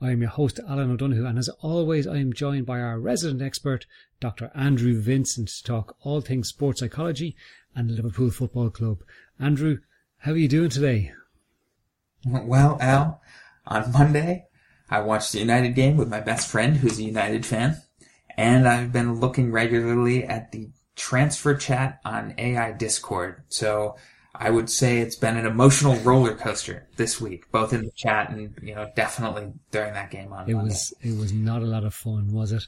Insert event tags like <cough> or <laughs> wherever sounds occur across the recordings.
I am your host, Alan O'Donoghue, and as always, I am joined by our resident expert, Dr. Andrew Vincent, to talk all things sports psychology and Liverpool Football Club. Andrew, how are you doing today? Well, Al, on Monday, I watched the United game with my best friend, who's a United fan, and I've been looking regularly at the transfer chat on AI Discord. So I would say it's been an emotional roller coaster this week, both in the chat and you know definitely during that game on. It Monday. was it was not a lot of fun, was it?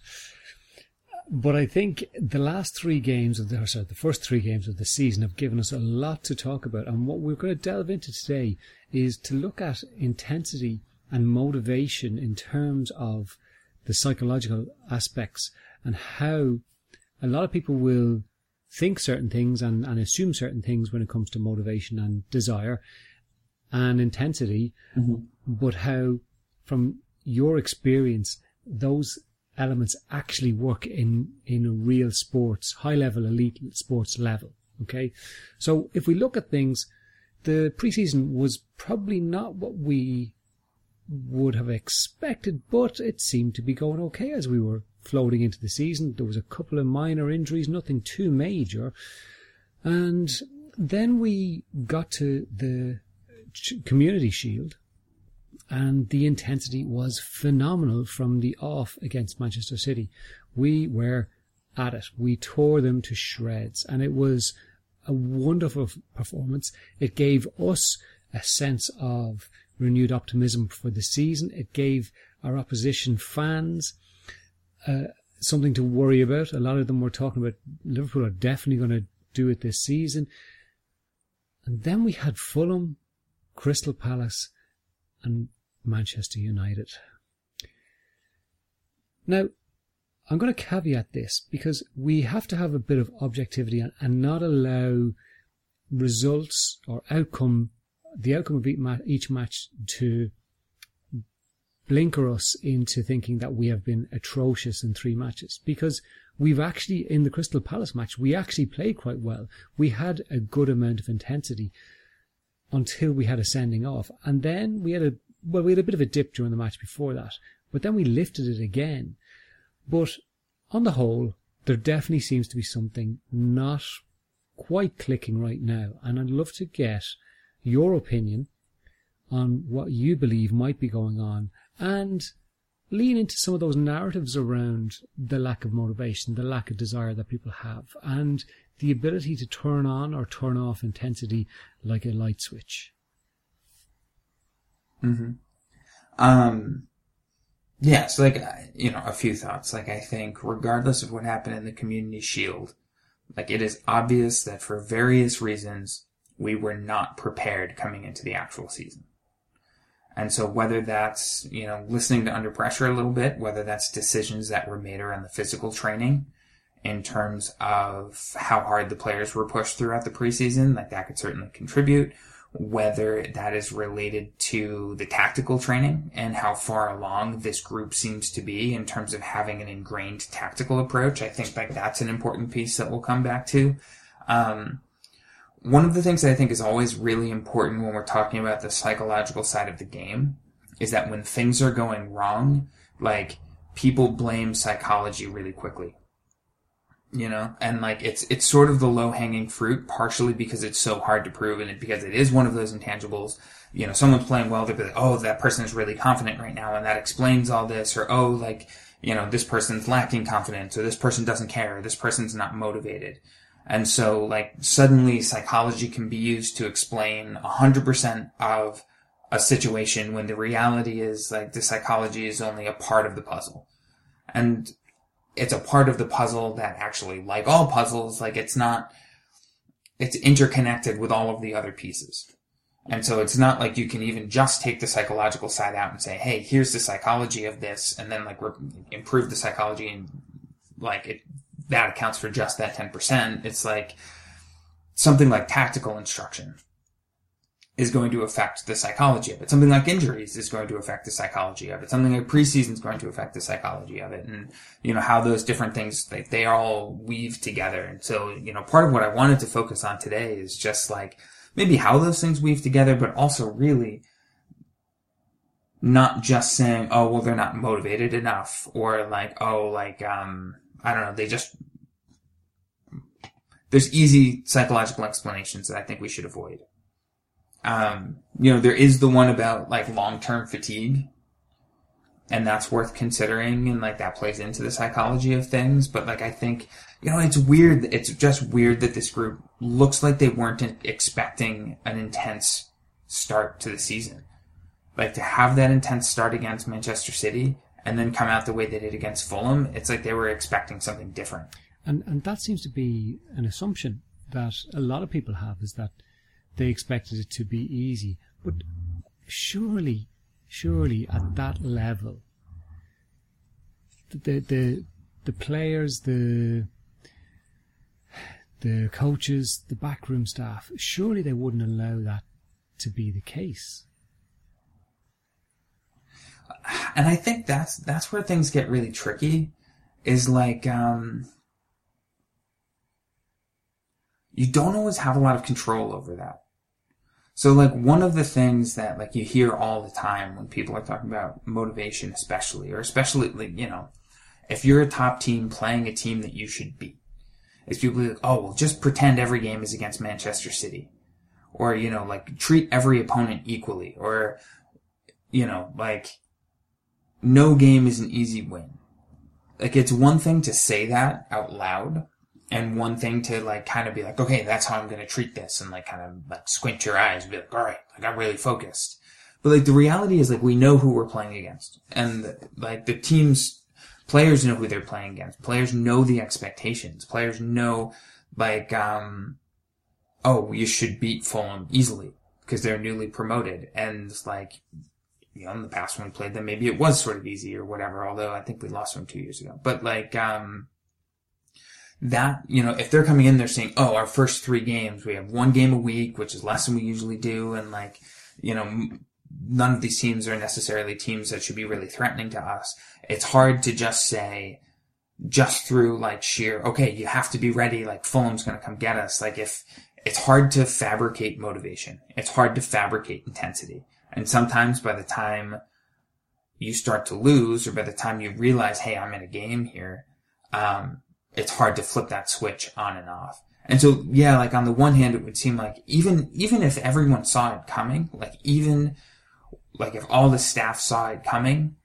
But I think the last three games of the or sorry, the first three games of the season have given us a lot to talk about, and what we're going to delve into today is to look at intensity and motivation in terms of the psychological aspects and how a lot of people will think certain things and, and assume certain things when it comes to motivation and desire and intensity, Mm-hmm. but how, from your experience, those elements actually work in, in a real sports, high level, elite sports level. Okay. So if we look at things, the preseason was probably not what we would have expected, but it seemed to be going okay as we were floating into the season. There was a couple of minor injuries, nothing too major. And then we got to the Community Shield, and the intensity was phenomenal from the off against Manchester City. We were at it. We tore them to shreds, and it was a wonderful performance. It gave us a sense of renewed optimism for the season. It gave our opposition fans uh, something to worry about. A lot of them were talking about Liverpool are definitely going to do it this season. And then we had Fulham, Crystal Palace, and Manchester United. Now, I'm going to caveat this because we have to have a bit of objectivity and, and not allow results or outcome, the outcome of each, ma- each match to blinker us into thinking that we have been atrocious in three matches because we've actually, in the Crystal Palace match, we actually played quite well. We had a good amount of intensity until we had a sending off. And then we had a, well, we had a bit of a dip during the match before that, but then we lifted it again. But on the whole, there definitely seems to be something not quite clicking right now. And I'd love to get your opinion on what you believe might be going on and lean into some of those narratives around the lack of motivation, the lack of desire that people have, and the ability to turn on or turn off intensity like a light switch. Mm-hmm. Um, yeah, so like, you know, a few thoughts. Like, I think regardless of what happened in the Community Shield, like, it is obvious that for various reasons, we were not prepared coming into the actual season. And so whether that's, you know, listening to under pressure a little bit, whether that's decisions that were made around the physical training in terms of how hard the players were pushed throughout the preseason, like that could certainly contribute. Whether that is related to the tactical training and how far along this group seems to be in terms of having an ingrained tactical approach. I think like that's an important piece that we'll come back to. Um, one of the things that I think is always really important when we're talking about the psychological side of the game is that when things are going wrong, like people blame psychology really quickly. You know, and like it's it's sort of the low hanging fruit, partially because it's so hard to prove, and because it is one of those intangibles. You know, someone's playing well, they'll be like, "Oh, that person is really confident right now, and that explains all this," or "Oh, like you know, this person's lacking confidence, or this person doesn't care, or this person's not motivated." And so, like, suddenly psychology can be used to explain 100% of a situation when the reality is, like, the psychology is only a part of the puzzle. And it's a part of the puzzle that actually, like all puzzles, like, it's not, it's interconnected with all of the other pieces. And so it's not like you can even just take the psychological side out and say, hey, here's the psychology of this, and then, like, re- improve the psychology and, like, it that accounts for just that 10%. It's like something like tactical instruction is going to affect the psychology of it. Something like injuries is going to affect the psychology of it. Something like preseason is going to affect the psychology of it. And, you know, how those different things, they, they all weave together. And so, you know, part of what I wanted to focus on today is just like maybe how those things weave together, but also really not just saying, oh, well, they're not motivated enough or like, oh, like, um, I don't know, they just, there's easy psychological explanations that I think we should avoid. Um, you know, there is the one about like long-term fatigue, and that's worth considering, and like that plays into the psychology of things. But like, I think, you know, it's weird. It's just weird that this group looks like they weren't expecting an intense start to the season. Like to have that intense start against Manchester City and then come out the way they did against Fulham, it's like they were expecting something different. And and that seems to be an assumption that a lot of people have is that they expected it to be easy. But surely, surely at that level, the the the players, the the coaches, the backroom staff, surely they wouldn't allow that to be the case and I think that's that's where things get really tricky. Is like um, you don't always have a lot of control over that. So like one of the things that like you hear all the time when people are talking about motivation, especially or especially like you know, if you're a top team playing a team that you should beat, is people like, oh well, just pretend every game is against Manchester City, or you know, like treat every opponent equally, or you know, like no game is an easy win. Like it's one thing to say that out loud and one thing to like kind of be like, okay, that's how I'm going to treat this and like kind of like squint your eyes and be like, all right, like I'm really focused. But like the reality is like we know who we're playing against and like the teams, players know who they're playing against. Players know the expectations. Players know like, um, oh, you should beat Fulham easily because they're newly promoted and like you know, in the past when we played them, maybe it was sort of easy or whatever, although I think we lost them two years ago. But like, um, that, you know, if they're coming in, they're saying, oh, our first three games, we have one game a week, which is less than we usually do. And like, you know, none of these teams are necessarily teams that should be really threatening to us. It's hard to just say, just through like sheer, okay, you have to be ready, like Fulham's gonna come get us. Like if, it's hard to fabricate motivation. It's hard to fabricate intensity. And sometimes by the time you start to lose or by the time you realize, hey, I'm in a game here, um, it's hard to flip that switch on and off. And so, yeah, like on the one hand, it would seem like even, even if everyone saw it coming, like even, like if all the staff saw it coming,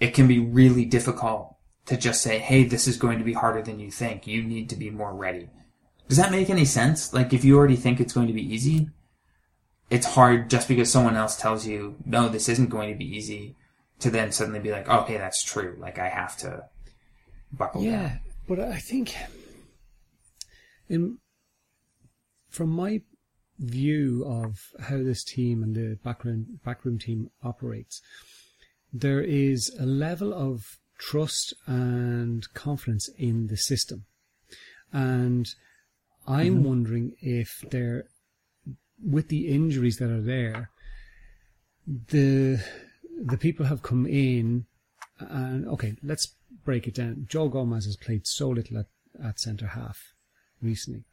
it can be really difficult to just say, hey, this is going to be harder than you think. You need to be more ready. Does that make any sense? Like if you already think it's going to be easy, it's hard just because someone else tells you, no, this isn't going to be easy, to then suddenly be like, okay, that's true. Like I have to buckle down. yeah, down. but I think, in from my view of how this team and the backroom backroom team operates, there is a level of trust and confidence in the system, and I'm mm-hmm. wondering if there with the injuries that are there, the the people have come in and okay, let's break it down. Joe Gomez has played so little at, at centre half recently.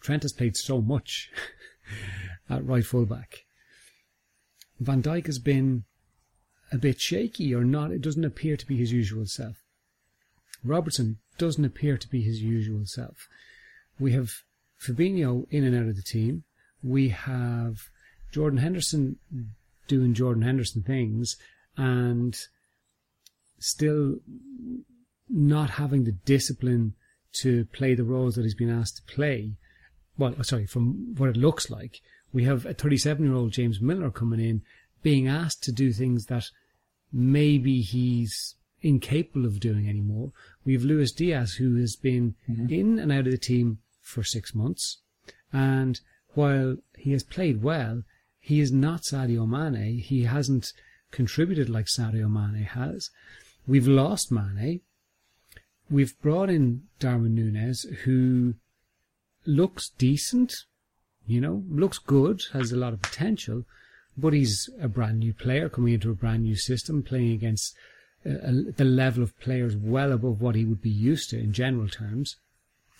Trent has played so much <laughs> at right fullback. Van Dijk has been a bit shaky or not. It doesn't appear to be his usual self. Robertson doesn't appear to be his usual self. We have Fabinho in and out of the team. We have Jordan Henderson doing Jordan Henderson things and still not having the discipline to play the roles that he's been asked to play. Well, sorry, from what it looks like, we have a 37 year old James Milner coming in being asked to do things that maybe he's incapable of doing anymore. We have Luis Diaz who has been mm-hmm. in and out of the team for six months. And while he has played well, he is not Sadio Mane. He hasn't contributed like Sadio Mane has. We've lost Mane. We've brought in Darwin Nunez, who looks decent, you know, looks good, has a lot of potential, but he's a brand new player coming into a brand new system, playing against uh, the level of players well above what he would be used to in general terms,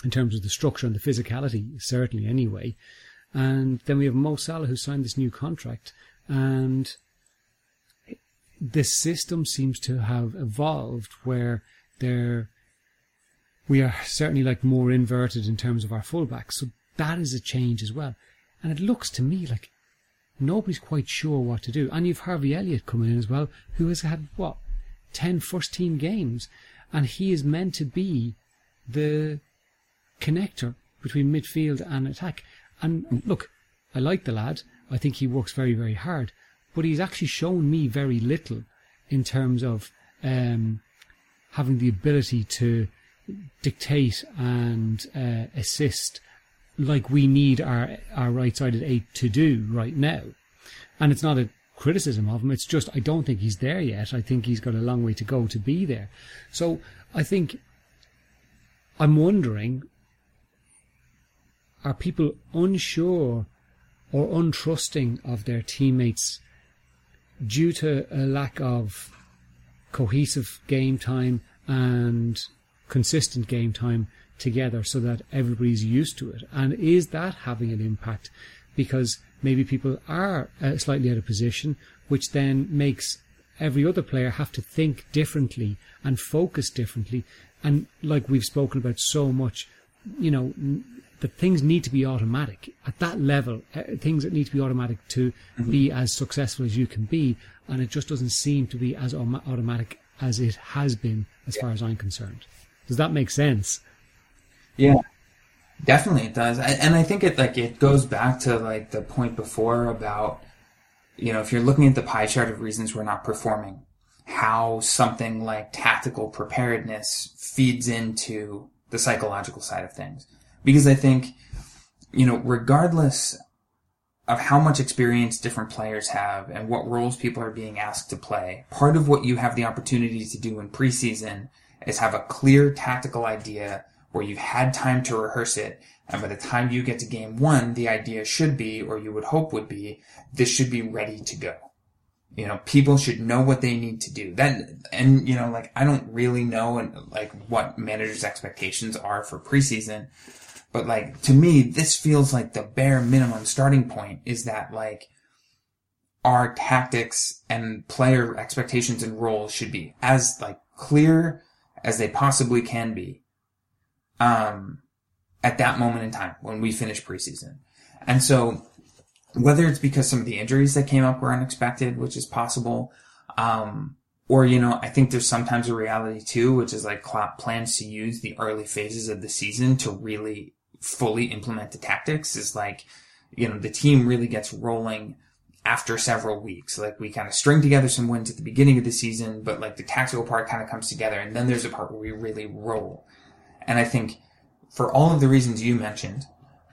in terms of the structure and the physicality, certainly anyway. And then we have Mo Salah who signed this new contract, and this system seems to have evolved where there we are certainly like more inverted in terms of our fullbacks. So that is a change as well. And it looks to me like nobody's quite sure what to do. And you've Harvey Elliott coming in as well, who has had what 10 first team games, and he is meant to be the connector between midfield and attack. And look, I like the lad. I think he works very, very hard, but he's actually shown me very little in terms of um, having the ability to dictate and uh, assist like we need our our right-sided eight to do right now. And it's not a criticism of him. It's just I don't think he's there yet. I think he's got a long way to go to be there. So I think I'm wondering are people unsure or untrusting of their teammates due to a lack of cohesive game time and consistent game time together so that everybody's used to it? And is that having an impact? Because maybe people are uh, slightly out of position, which then makes every other player have to think differently and focus differently. And like we've spoken about so much, you know, that things need to be automatic at that level. Uh, things that need to be automatic to mm-hmm. be as successful as you can be, and it just doesn't seem to be as automatic as it has been, as yeah. far as I'm concerned. Does that make sense? Yeah, Definitely, it does, and I think it like it goes back to like the point before about you know if you're looking at the pie chart of reasons we're not performing, how something like tactical preparedness feeds into the psychological side of things, because I think you know regardless of how much experience different players have and what roles people are being asked to play, part of what you have the opportunity to do in preseason is have a clear tactical idea where you've had time to rehearse it. And by the time you get to game one, the idea should be, or you would hope would be, this should be ready to go. You know, people should know what they need to do. That, and you know, like, I don't really know and like what managers' expectations are for preseason. But like, to me, this feels like the bare minimum starting point is that like, our tactics and player expectations and roles should be as like clear as they possibly can be um, at that moment in time when we finish preseason. And so whether it's because some of the injuries that came up were unexpected, which is possible, um, or, you know, I think there's sometimes a reality too, which is like Klopp plans to use the early phases of the season to really fully implement the tactics is like, you know, the team really gets rolling after several weeks. Like we kind of string together some wins at the beginning of the season, but like the tactical part kind of comes together and then there's a part where we really roll. And I think for all of the reasons you mentioned,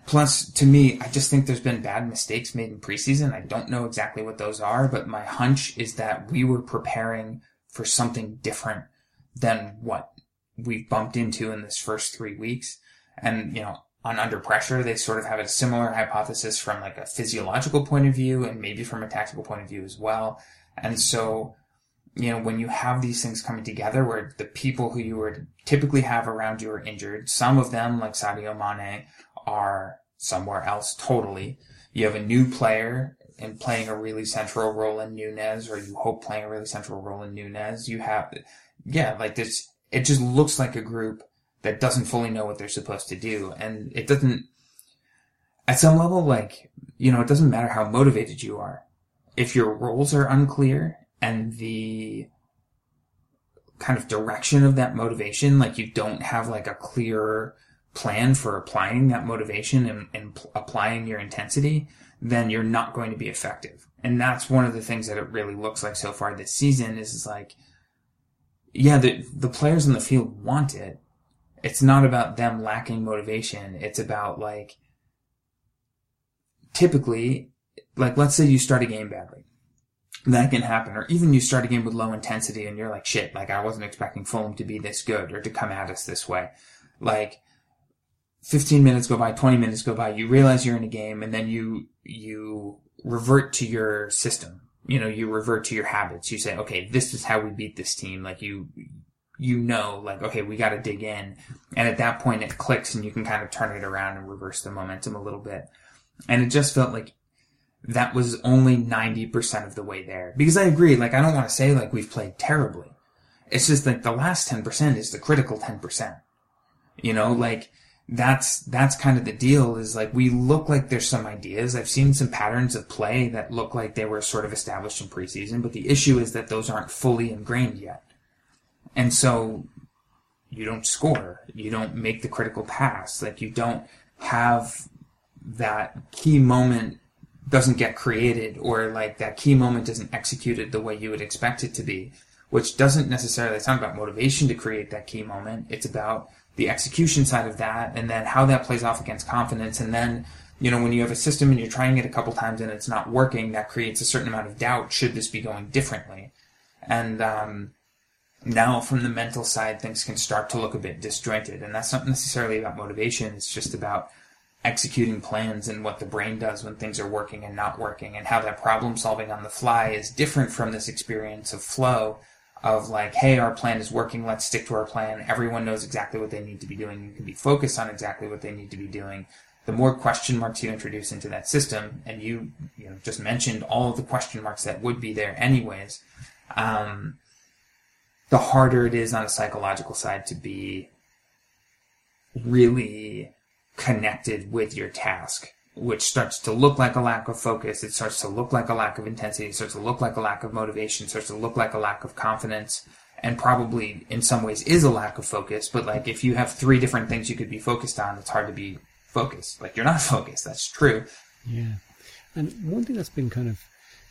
plus to me, I just think there's been bad mistakes made in preseason. I don't know exactly what those are, but my hunch is that we were preparing for something different than what we've bumped into in this first three weeks. And, you know, on under pressure, they sort of have a similar hypothesis from like a physiological point of view and maybe from a tactical point of view as well. And so you know, when you have these things coming together where the people who you would typically have around you are injured, some of them, like Sadio Mane, are somewhere else totally. You have a new player and playing a really central role in Nunez, or you hope playing a really central role in Nunez. You have, yeah, like this, it just looks like a group that doesn't fully know what they're supposed to do. And it doesn't, at some level, like, you know, it doesn't matter how motivated you are. If your roles are unclear and the kind of direction of that motivation, like you don't have like a clear plan for applying that motivation and, and applying your intensity, then you're not going to be effective. And that's one of the things that it really looks like so far this season is, is like, yeah, the, the players in the field want it. It's not about them lacking motivation. It's about like, typically, like let's say you start a game badly. That can happen. Or even you start a game with low intensity and you're like, shit, like I wasn't expecting Fulham to be this good or to come at us this way. Like, 15 minutes go by, 20 minutes go by, you realize you're in a game and then you, you revert to your system. You know, you revert to your habits. You say, okay, this is how we beat this team. Like you, you know, like, okay, we got to dig in. And at that point it clicks and you can kind of turn it around and reverse the momentum a little bit. And it just felt like that was only 90% of the way there. Because I agree, like, I don't want to say like we've played terribly. It's just like the last 10% is the critical 10%. You know, like, that's that's kind of the deal is like we look like there's some ideas i've seen some patterns of play that look like they were sort of established in preseason but the issue is that those aren't fully ingrained yet and so you don't score. You don't make the critical pass. Like you don't have that key moment doesn't get created or like that key moment isn't executed the way you would expect it to be which doesn't necessarily not about motivation to create that key moment. It's about the execution side of that and then how that plays off against confidence. And then you know when you have a system and you're trying it a couple times and it's not working that creates a certain amount of doubt should this be going differently? And um, now from the mental side things can start to look a bit disjointed and that's not necessarily about motivation it's just about executing plans and what the brain does when things are working and not working and how that problem solving on the fly is different from this experience of flow of like, hey, our plan is working, let's stick to our plan. Everyone knows exactly what they need to be doing. You can be focused on exactly what they need to be doing. The more question marks you introduce into that system, and you, you know, just mentioned all of the question marks that would be there anyways, um, the harder it is on a psychological side to be really connected with your task which starts to look like a lack of focus. It starts to look like a lack of intensity. It starts to look like a lack of motivation. It starts to look like a lack of confidence. And probably in some ways is a lack of focus. But like if you have three different things you could be focused on, it's hard to be focused. Like you're not <laughs> focused. That's true. Yeah. And one thing that's been kind of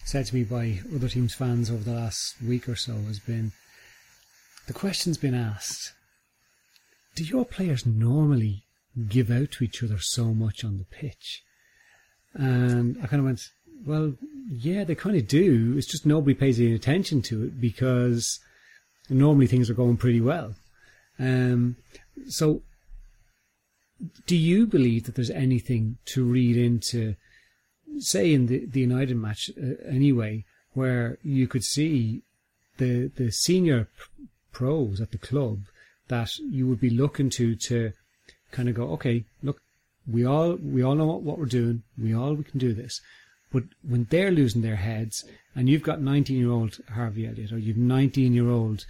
said to me by other teams' fans over the last week or so has been the question's been asked Do your players normally give out to each other so much on the pitch? And I kind of went, well, yeah, they kind of do. It's just nobody pays any attention to it because normally things are going pretty well. Um, so, do you believe that there's anything to read into, say, in the, the United match uh, anyway, where you could see the the senior pros at the club that you would be looking to to kind of go, okay, look, we all we all know what we're doing. We all we can do this. But when they're losing their heads, and you've got 19 year old Harvey Elliott, or you've 19 year old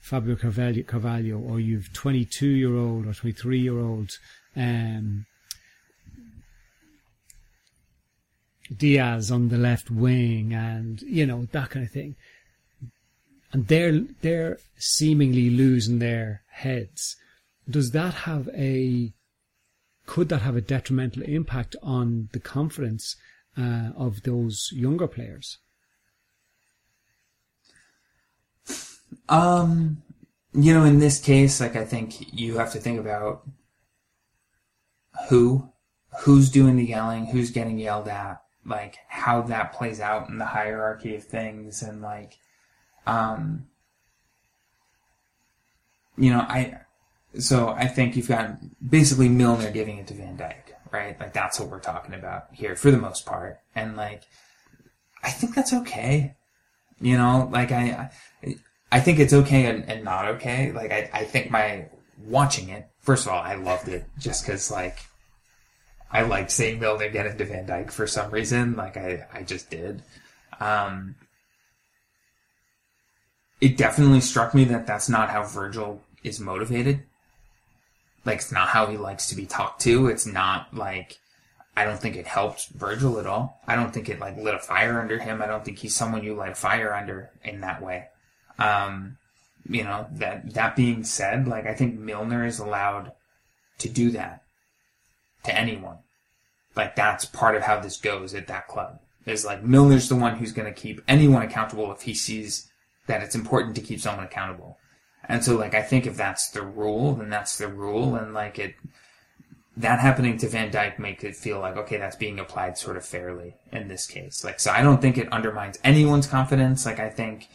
Fabio Carvalho, or you've 22 year old or 23 year old um, Diaz on the left wing, and you know that kind of thing, and they're they're seemingly losing their heads. Does that have a could that have a detrimental impact on the confidence uh, of those younger players? Um, you know, in this case, like I think you have to think about who, who's doing the yelling, who's getting yelled at, like how that plays out in the hierarchy of things, and like, um, you know, I so I think you've got basically Milner giving it to Van Dijk, right? Like that's what we're talking about here for the most part. And like, I think that's okay. You know, like I, I think it's okay and, and not okay. Like I, I think my watching it, first of all, I loved it just cause like, I liked seeing Milner get into Van Dijk for some reason. Like I, I just did. Um, it definitely struck me that that's not how Virgil is motivated. Like it's not how he likes to be talked to. It's not like I don't think it helped Virgil at all. I don't think it like lit a fire under him. I don't think he's someone you light a fire under in that way. Um, you know that that being said, like I think Milner is allowed to do that to anyone. Like that's part of how this goes at that club. Is like Milner's the one who's going to keep anyone accountable if he sees that it's important to keep someone accountable. And so like I think if that's the rule, then that's the rule and like it that happening to Van Dijk makes it feel like okay, that's being applied sort of fairly in this case. Like so I don't think it undermines anyone's confidence. Like I think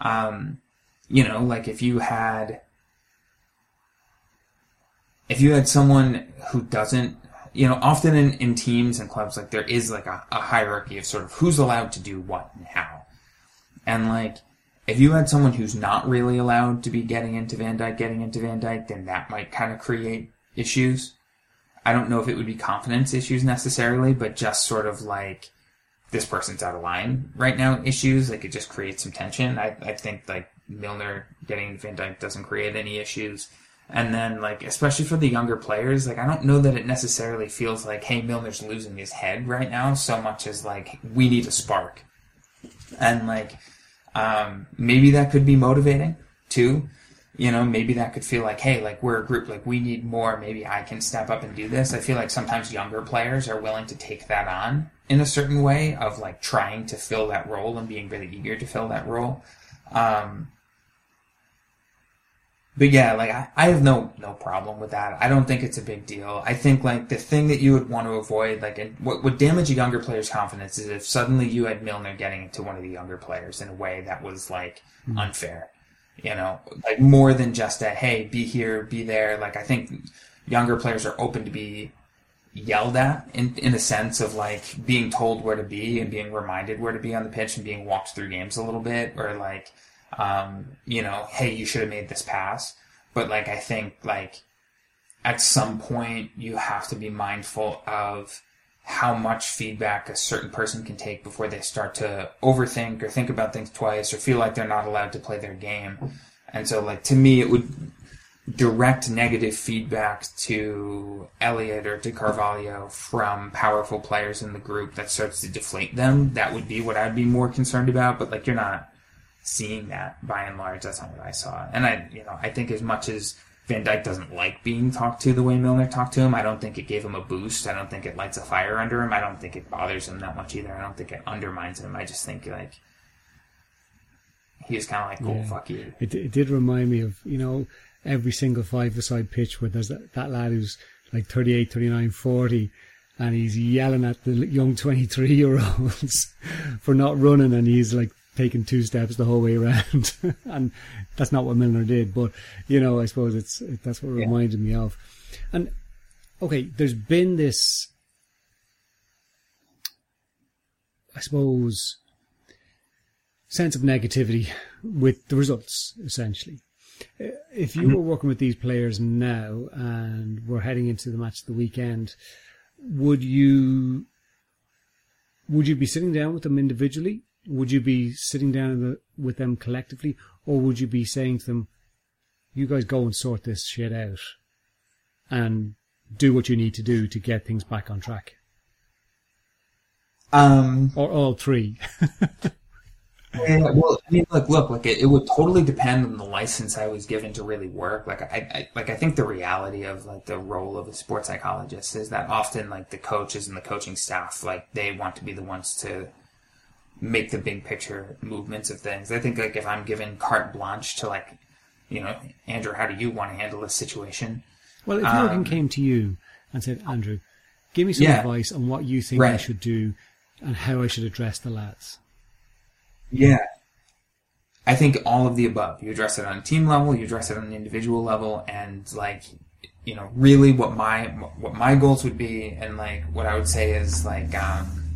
um you know, like if you had if you had someone who doesn't you know, often in, in teams and clubs, like there is like a, a hierarchy of sort of who's allowed to do what and how. And like, if you had someone who's not really allowed to be getting into Van Dijk, getting into Van Dijk, then that might kind of create issues. I don't know if it would be confidence issues necessarily, but just sort of like this person's out of line right now issues. Like it just creates some tension. I, I think like Milner getting Van Dijk doesn't create any issues. And then, like, especially for the younger players, like, I don't know that it necessarily feels like, hey, Milner's losing his head right now, so much as, like, we need a spark. And, like, um, maybe that could be motivating, too. You know, maybe that could feel like, hey, like, we're a group, like, we need more, maybe I can step up and do this. I feel like sometimes younger players are willing to take that on in a certain way of, like, trying to fill that role and being really eager to fill that role. Um, but yeah, like I, I have no no problem with that. I don't think it's a big deal. I think like the thing that you would want to avoid, like what would damage a younger player's confidence, is if suddenly you had Milner getting into one of the younger players in a way that was like mm. unfair. You know, like more than just a hey, be here, be there. Like I think younger players are open to be yelled at in in a sense of like being told where to be and being reminded where to be on the pitch and being walked through games a little bit, or like um, you know, hey, you should have made this pass. But like, I think like at some point you have to be mindful of how much feedback a certain person can take before they start to overthink or think about things twice or feel like they're not allowed to play their game. And so like to me it would direct negative feedback to Elliott or to Carvalho from powerful players in the group that starts to deflate them. That would be what I'd be more concerned about. But like you're not seeing that by and large. That's not what I saw. And I, you know, I think as much as Van Dijk doesn't like being talked to the way Milner talked to him, I don't think it gave him a boost. I don't think it lights a fire under him. I don't think it bothers him that much either. I don't think it undermines him. I just think like he's kind of like, cool, yeah. fuck you. It, it did remind me of, you know, every single five-a-side pitch where there's that, that lad who's like 38, 39, 40 and he's yelling at the young 23 year olds <laughs> for not running and he's like taking two steps the whole way around, <laughs> and that's not what Milner did. But you know, I suppose it's that's what it yeah. reminded me of. And okay, there's been this, I suppose, sense of negativity with the results essentially. If you mm-hmm. were working with these players now and we're heading into the match of the weekend, would you would you be sitting down with them individually would you be sitting down the, with them collectively, or would you be saying to them, "You guys go and sort this shit out, and do what you need to do to get things back on track"? Um, or all three. <laughs> yeah, well, I mean, look, look, like it, it, would totally depend on the license I was given to really work. Like, I, I, like I think the reality of like the role of a sports psychologist is that often like the coaches and the coaching staff, like they want to be the ones to make the big picture movements of things. I think like if I'm given carte blanche to like, you know, Andrew, how do you want to handle this situation? Well, if um, came to you and said, Andrew, give me some yeah, advice on what you think right. I should do and how I should address the lads. Yeah. I think all of the above. You address it on a team level, you address it on an individual level, and like, you know, really what my what my goals would be, and like what I would say is like, um,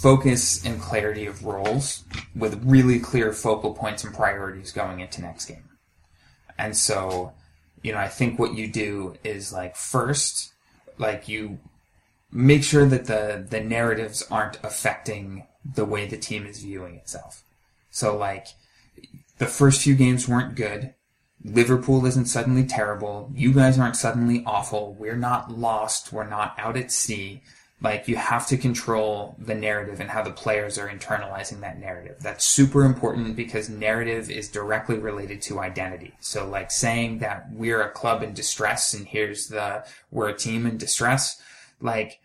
focus and clarity of roles with really clear focal points and priorities going into next game. And so, you know, I think what you do is like first, like you make sure that the, the narratives aren't affecting the way the team is viewing itself. So like, the first few games weren't good. Liverpool isn't suddenly terrible. You guys aren't suddenly awful. We're not lost. We're not out at sea. Like you have to control the narrative and how the players are internalizing that narrative. That's super important because narrative is directly related to identity. So like saying that we're a club in distress and here's the, we're a team in distress, like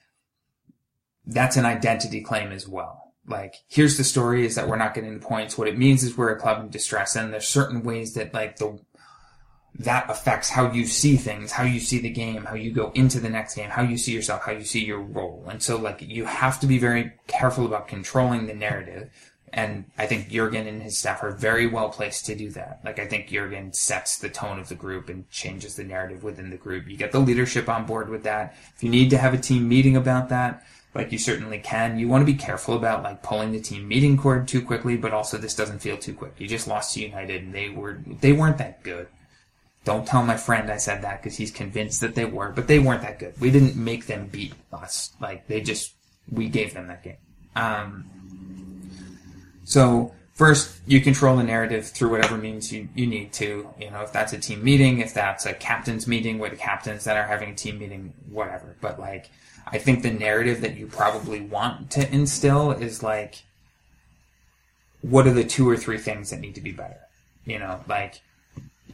that's an identity claim as well. Like here's the story is that we're not getting the points. What it means is we're a club in distress and there's certain ways that like the that affects how you see things, how you see the game, how you go into the next game, how you see yourself, how you see your role. And so like you have to be very careful about controlling the narrative. And I think Jurgen and his staff are very well placed to do that. Like I think Jurgen sets the tone of the group and changes the narrative within the group. You get the leadership on board with that. If you need to have a team meeting about that, like you certainly can. You want to be careful about like pulling the team meeting cord too quickly, but also this doesn't feel too quick. You just lost to United and they were, they weren't that good. Don't tell my friend I said that because he's convinced that they were, but they weren't that good. We didn't make them beat us. Like they just, we gave them that game. Um, so first you control the narrative through whatever means you, you need to. You know, if that's a team meeting, if that's a captain's meeting with the captains that are having a team meeting, whatever. But like, I think the narrative that you probably want to instill is like, what are the two or three things that need to be better? You know, like,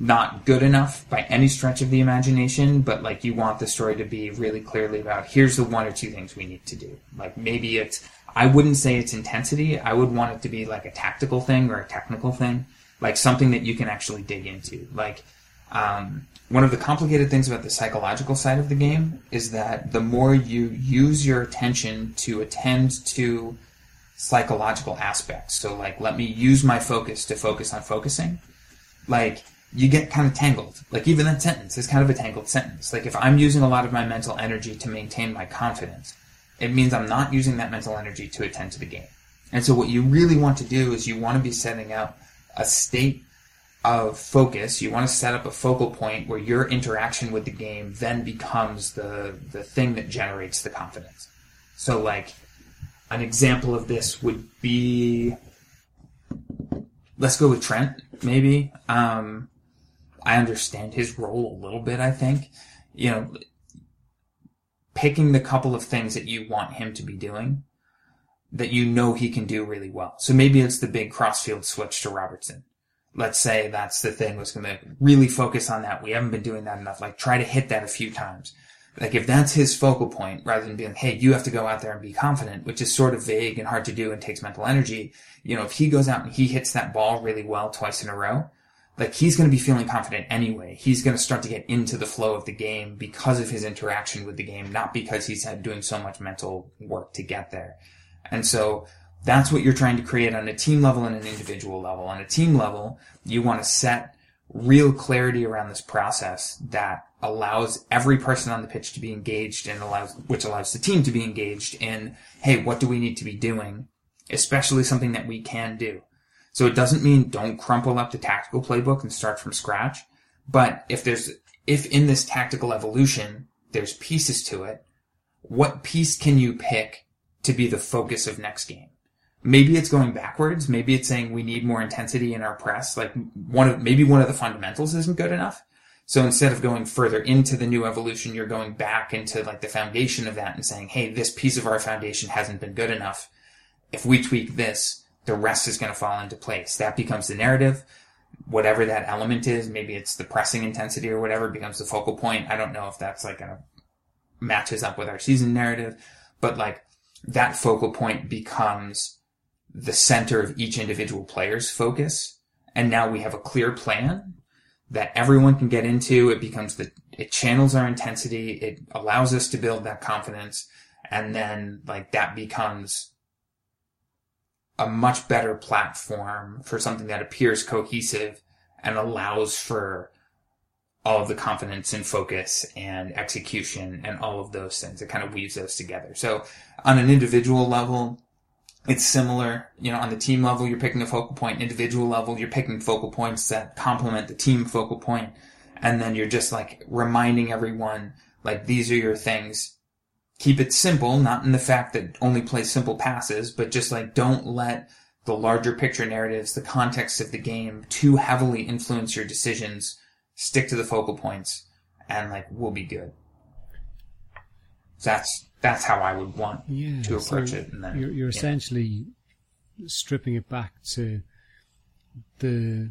not good enough by any stretch of the imagination, but like you want the story to be really clearly about here's the one or two things we need to do. Like maybe it's, I wouldn't say it's intensity. I would want it to be like a tactical thing or a technical thing, like something that you can actually dig into. Like, um, one of the complicated things about the psychological side of the game is that the more you use your attention to attend to psychological aspects, so like let me use my focus to focus on focusing, like you get kind of tangled. Like even that sentence is kind of a tangled sentence. Like if I'm using a lot of my mental energy to maintain my confidence, it means I'm not using that mental energy to attend to the game. And so what you really want to do is you want to be setting out a state of focus. You want to set up a focal point where your interaction with the game then becomes the, the thing that generates the confidence. So like an example of this would be, let's go with Trent, maybe. Um, I understand his role a little bit, I think. You know, picking the couple of things that you want him to be doing that you know he can do really well. So maybe it's the big crossfield switch to Robertson. Let's say that's the thing was going to really focus on that. We haven't been doing that enough. Like try to hit that a few times. Like if that's his focal point, rather than being, hey, you have to go out there and be confident, which is sort of vague and hard to do and takes mental energy. You know, if he goes out and he hits that ball really well twice in a row, like he's going to be feeling confident anyway. He's going to start to get into the flow of the game because of his interaction with the game, not because he's had doing so much mental work to get there. And so that's what you're trying to create on a team level and an individual level. On a team level, you want to set real clarity around this process that allows every person on the pitch to be engaged and allows, which allows the team to be engaged in, hey, what do we need to be doing? Especially something that we can do. So it doesn't mean don't crumple up the tactical playbook and start from scratch. But if there's, if in this tactical evolution, there's pieces to it, what piece can you pick to be the focus of next game? Maybe it's going backwards. Maybe it's saying we need more intensity in our press. Like one of, maybe one of the fundamentals isn't good enough. So instead of going further into the new evolution, you're going back into like the foundation of that and saying, Hey, this piece of our foundation hasn't been good enough. If we tweak this, the rest is going to fall into place. That becomes the narrative. Whatever that element is, maybe it's the pressing intensity or whatever becomes the focal point. I don't know if that's like a matches up with our season narrative, but like that focal point becomes the center of each individual player's focus. And now we have a clear plan that everyone can get into. It becomes the, it channels our intensity. It allows us to build that confidence. And then like that becomes a much better platform for something that appears cohesive and allows for all of the confidence and focus and execution and all of those things. It kind of weaves those together. So on an individual level, it's similar. You know, on the team level, you're picking a focal point. Individual level, you're picking focal points that complement the team focal point. and then you're just like reminding everyone like these are your things. Keep it simple, not in the fact that only play simple passes, but just like don't let the larger picture narratives, the context of the game too heavily influence your decisions. Stick to the focal points and like we'll be good. That's that's how I would want yeah, to approach so it. And then you're, you're yeah. essentially stripping it back to the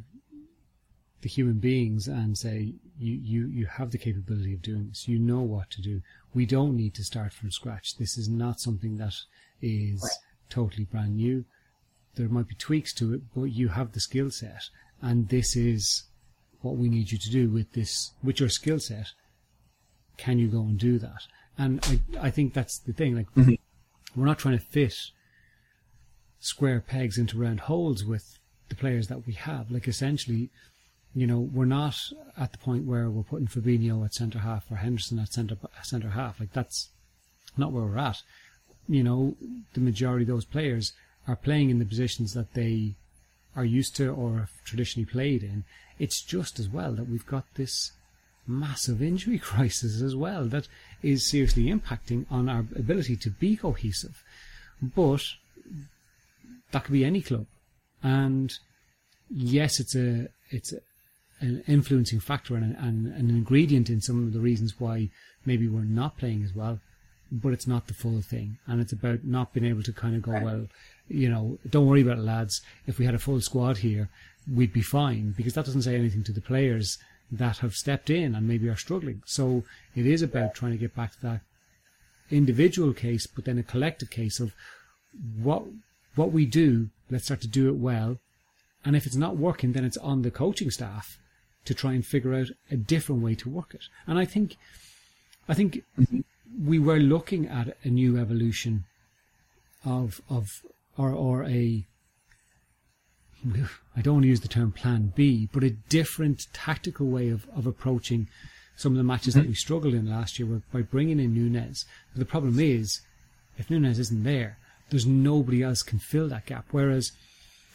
the human beings and say you, you, you have the capability of doing this. You know what to do. We don't need to start from scratch. This is not something that is Right. totally brand new. There might be tweaks to it, but you have the skill set, and this is what we need you to do with this with your skill set. Can you go and do that? And I I think that's the thing. Like mm-hmm. we're not trying to fit square pegs into round holes with the players that we have. Like essentially, you know, we're not at the point where we're putting Fabinho at centre half or Henderson at centre centre half. Like that's not where we're at. You know, the majority of those players are playing in the positions that they are used to or have traditionally played in. It's just as well that we've got this massive injury <laughs> crisis as well that is seriously impacting on our ability to be cohesive. But that could be any club, and yes, it's a it's a, an influencing factor and, and an ingredient in some of the reasons why maybe we're not playing as well. But it's not the full thing, and it's about not being able to kind of go well. You know, don't worry about it, lads. If we had a full squad here, we'd be fine because that doesn't say anything to the players that have stepped in and maybe are struggling. So it is about trying to get back to that individual case, but then a collective case of what what we do. Let's start to do it well, and if it's not working, then it's on the coaching staff to try and figure out a different way to work it. And I think, I think we were looking at a new evolution of of or or a <laughs> I don't want to use the term plan B, but a different tactical way of, of approaching some of the matches that mm-hmm. we struggled in last year with, by bringing in Nunez. The problem is, if Nunez isn't there, there's nobody else can fill that gap. Whereas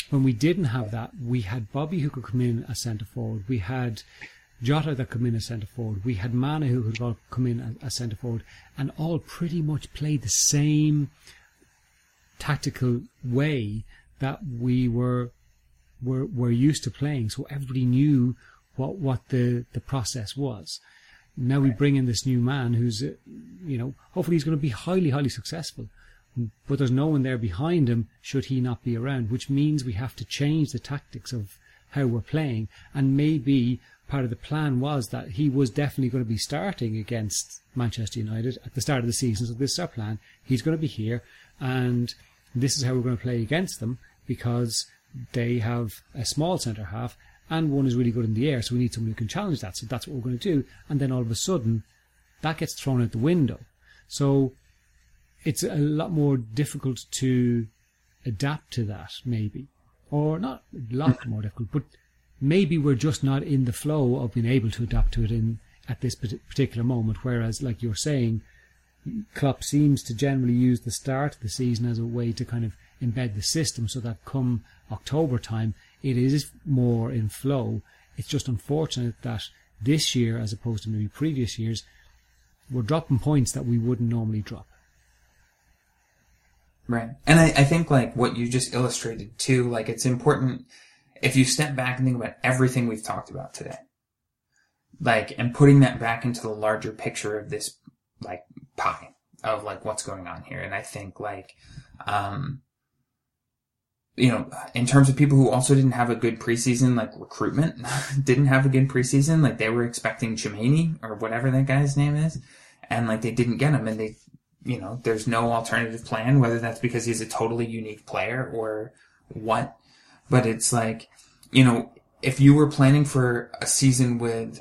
when we didn't have that, we had Bobby who could come in as centre forward. We had Jota that come in as centre forward. We had Mané who could all come in as, as centre forward, and all pretty much played the same tactical way that we were were were used to playing. So everybody knew what what the the process was. Now we bring in this new man who's, uh, you know, hopefully he's going to be highly highly successful. But there's no one there behind him should he not be around, which means we have to change the tactics of how we're playing. And maybe part of the plan was that he was definitely going to be starting against Manchester United at the start of the season. So this is our plan. He's going to be here, and this is how we're going to play against them because they have a small centre half and one is really good in the air. So we need someone who can challenge that. So that's what we're going to do. And then all of a sudden, that gets thrown out the window. So it's a lot more difficult to adapt to that, maybe, or not a lot more difficult, but maybe we're just not in the flow of being able to adapt to it in at this particular moment. Whereas, like you're saying, Klopp seems to generally use the start of the season as a way to kind of embed the system, so that come October time, it is more in flow. It's just unfortunate that this year, as opposed to maybe previous years, we're dropping points that we wouldn't normally drop. Right. And I, I think like what you just illustrated too, like it's important if you step back and think about everything we've talked about today. Like, and putting that back into the larger picture of this, like, pie of like what's going on here. And I think like, um, you know, in terms of people who also didn't have a good preseason, like recruitment, <laughs> didn't have a good preseason, like they were expecting Chimani or whatever that guy's name is, and like they didn't get him, and they, you know, there's no alternative plan, whether that's because he's a totally unique player or what, but it's like, you know, if you were planning for a season with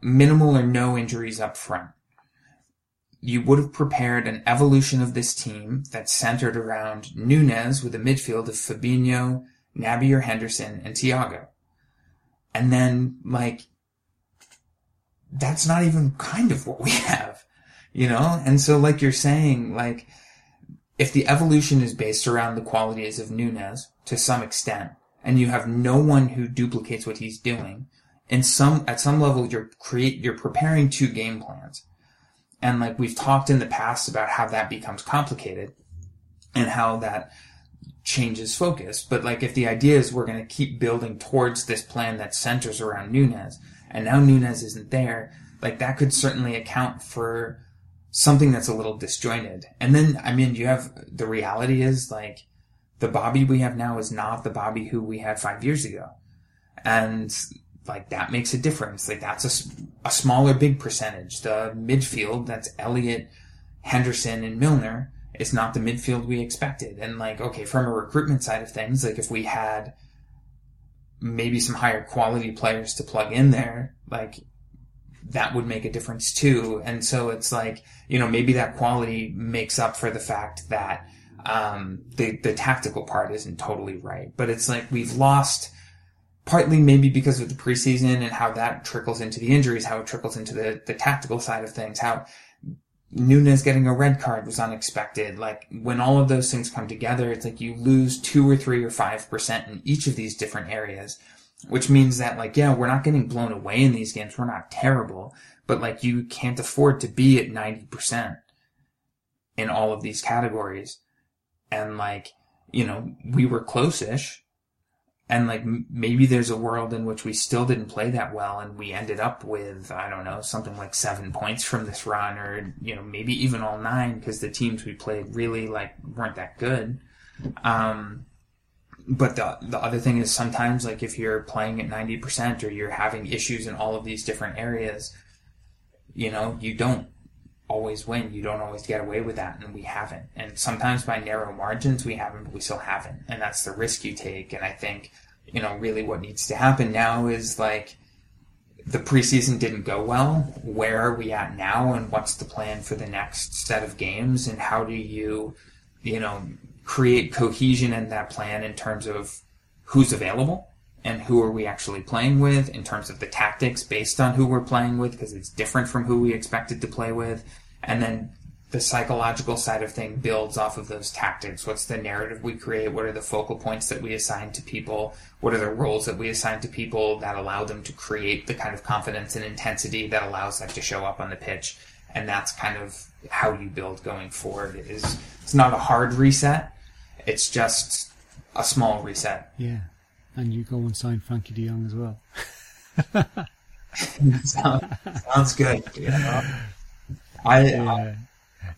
minimal or no injuries up front, you would have prepared an evolution of this team that's centered around Nunez with a midfield of Fabinho, Naby or Henderson, and Thiago. And then, like, that's not even kind of what we <laughs> have, you know? And so, like you're saying, like, if the evolution is based around the qualities of Nunez to some extent, and you have no one who duplicates what he's doing, in some at some level you're create you're preparing two game plans. And like we've talked in the past about how that becomes complicated and how that changes focus. But like if the idea is we're going to keep building towards this plan that centers around Nunez and now Nunez isn't there, like that could certainly account for something that's a little disjointed. And then, I mean, you have the reality is like the Bobby we have now is not the Bobby who we had five years ago. And like that makes a difference. Like that's a, a smaller big percentage. The midfield, that's Elliott, Henderson, and Milner, is not the midfield we expected. And like, okay, from a recruitment side of things, like if we had maybe some higher quality players to plug in there, like that would make a difference too. And so it's like, you know, maybe that quality makes up for the fact that um, the the tactical part isn't totally right. But it's like we've lost partly maybe because of the preseason and how that trickles into the injuries, how it trickles into the the tactical side of things, how Nunez getting a red card was unexpected. Like when all of those things come together, it's like you lose two or three or five percent in each of these different areas which means that like, yeah, we're not getting blown away in these games. We're not terrible, but like you can't afford to be at 90% in all of these categories. And like, you know, we were close-ish. And like, maybe there's a world in which we still didn't play that well and we ended up with, I don't know, something like seven points from this run or, you know, maybe even all nine because the teams we played really like weren't that good. Um, but the the other thing is sometimes like if you're playing at 90% or you're having issues in all of these different areas you know you don't always win. You don't always get away with that and we haven't. And sometimes by narrow margins we haven't but we still haven't. And that's the risk you take. And i think you know really what needs to happen now is like the preseason didn't go well. Where are we at now and what's the plan for the next set of games? And how do you you know create cohesion in that plan in terms of who's available and who are we actually playing with in terms of the tactics based on who we're playing with because it's different from who we expected to play with. And then the psychological side of thing builds off of those tactics. What's the narrative we create? What are the focal points that we assign to people? What are the roles that we assign to people that allow them to create the kind of confidence and intensity that allows that to show up on the pitch? And that's kind of how you build going forward is it's not a hard reset it's just a small reset. Yeah. And you go and sign Frenkie de Jong as well. <laughs> sounds, sounds good. You know? I, yeah.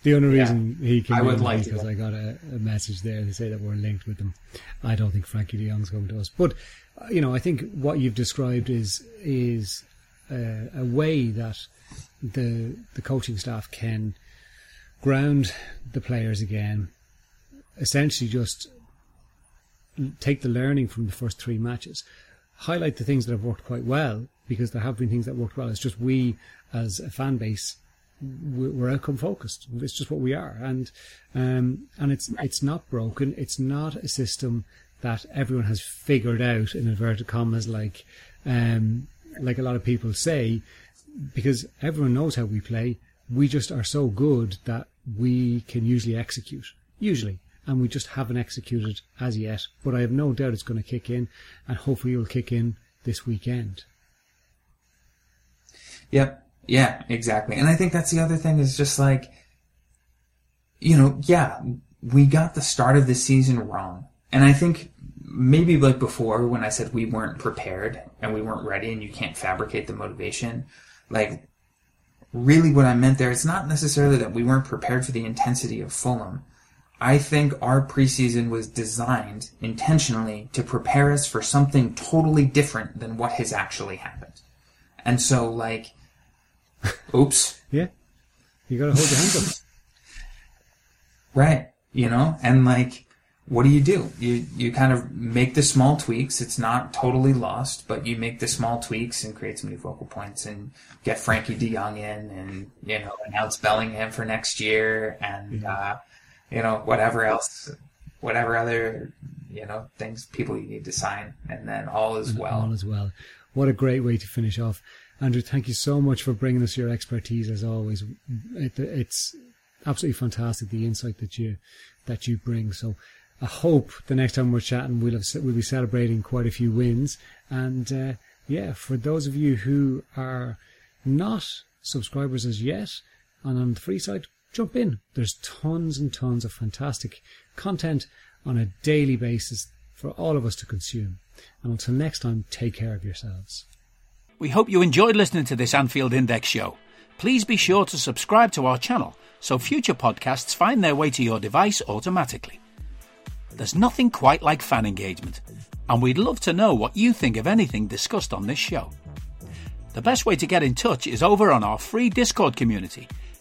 the only reason yeah, he came I would like because. I got a, a, message there to say that we're linked with them. I don't think Frenkie de Jong's coming to us, but uh, you know, I think what you've described is is uh, a way that the the coaching staff can ground the players again, essentially just take the learning from the first three matches, highlight the things that have worked quite well, because there have been things that worked well. It's just we, as a fan base, we're outcome focused. It's just what we are, and um, and it's it's not broken. It's not a system that everyone has figured out in inverted commas, like um, like a lot of people say, because everyone knows how we play. We just are so good that we can usually execute. Usually, and we just haven't executed as yet. But I have no doubt it's going to kick in, and hopefully it'll kick in this weekend. Yep. Yeah, exactly. And I think that's the other thing is just like, you know, yeah, we got the start of the season wrong. And I think maybe like before when I said we weren't prepared and we weren't ready and you can't fabricate the motivation, like really what I meant there, it's not necessarily that we weren't prepared for the intensity of Fulham. I think our preseason was designed intentionally to prepare us for something totally different than what has actually happened. And so, like, <laughs> oops. Yeah. You gotta hold your hands up. <laughs> Right. You know, and like, what do you do? You, you kind of make the small tweaks. It's not totally lost, but you make the small tweaks and create some new focal points and get Frenkie de Jong in and, you know, announce Bellingham for next year and, uh, you know, whatever else, whatever other, you know, things, people you need to sign, and then all is well. All is well. What a great way to finish off. Andrew, thank you so much for bringing us your expertise as always. It, it's absolutely fantastic the insight that you that you bring. So I hope the next time we're chatting we'll have, we'll be celebrating quite a few wins and uh, yeah, for those of you who are not subscribers as yet, and on the free side, jump in. There's tons and tons of fantastic content on a daily basis for all of us to consume. And until next time, take care of yourselves. We hope you enjoyed listening to this Anfield Index show. Please be sure to subscribe to our channel so future podcasts find their way to your device automatically. There's nothing quite like fan engagement, and we'd love to know what you think of anything discussed on this show. The best way to get in touch is over on our free Discord community,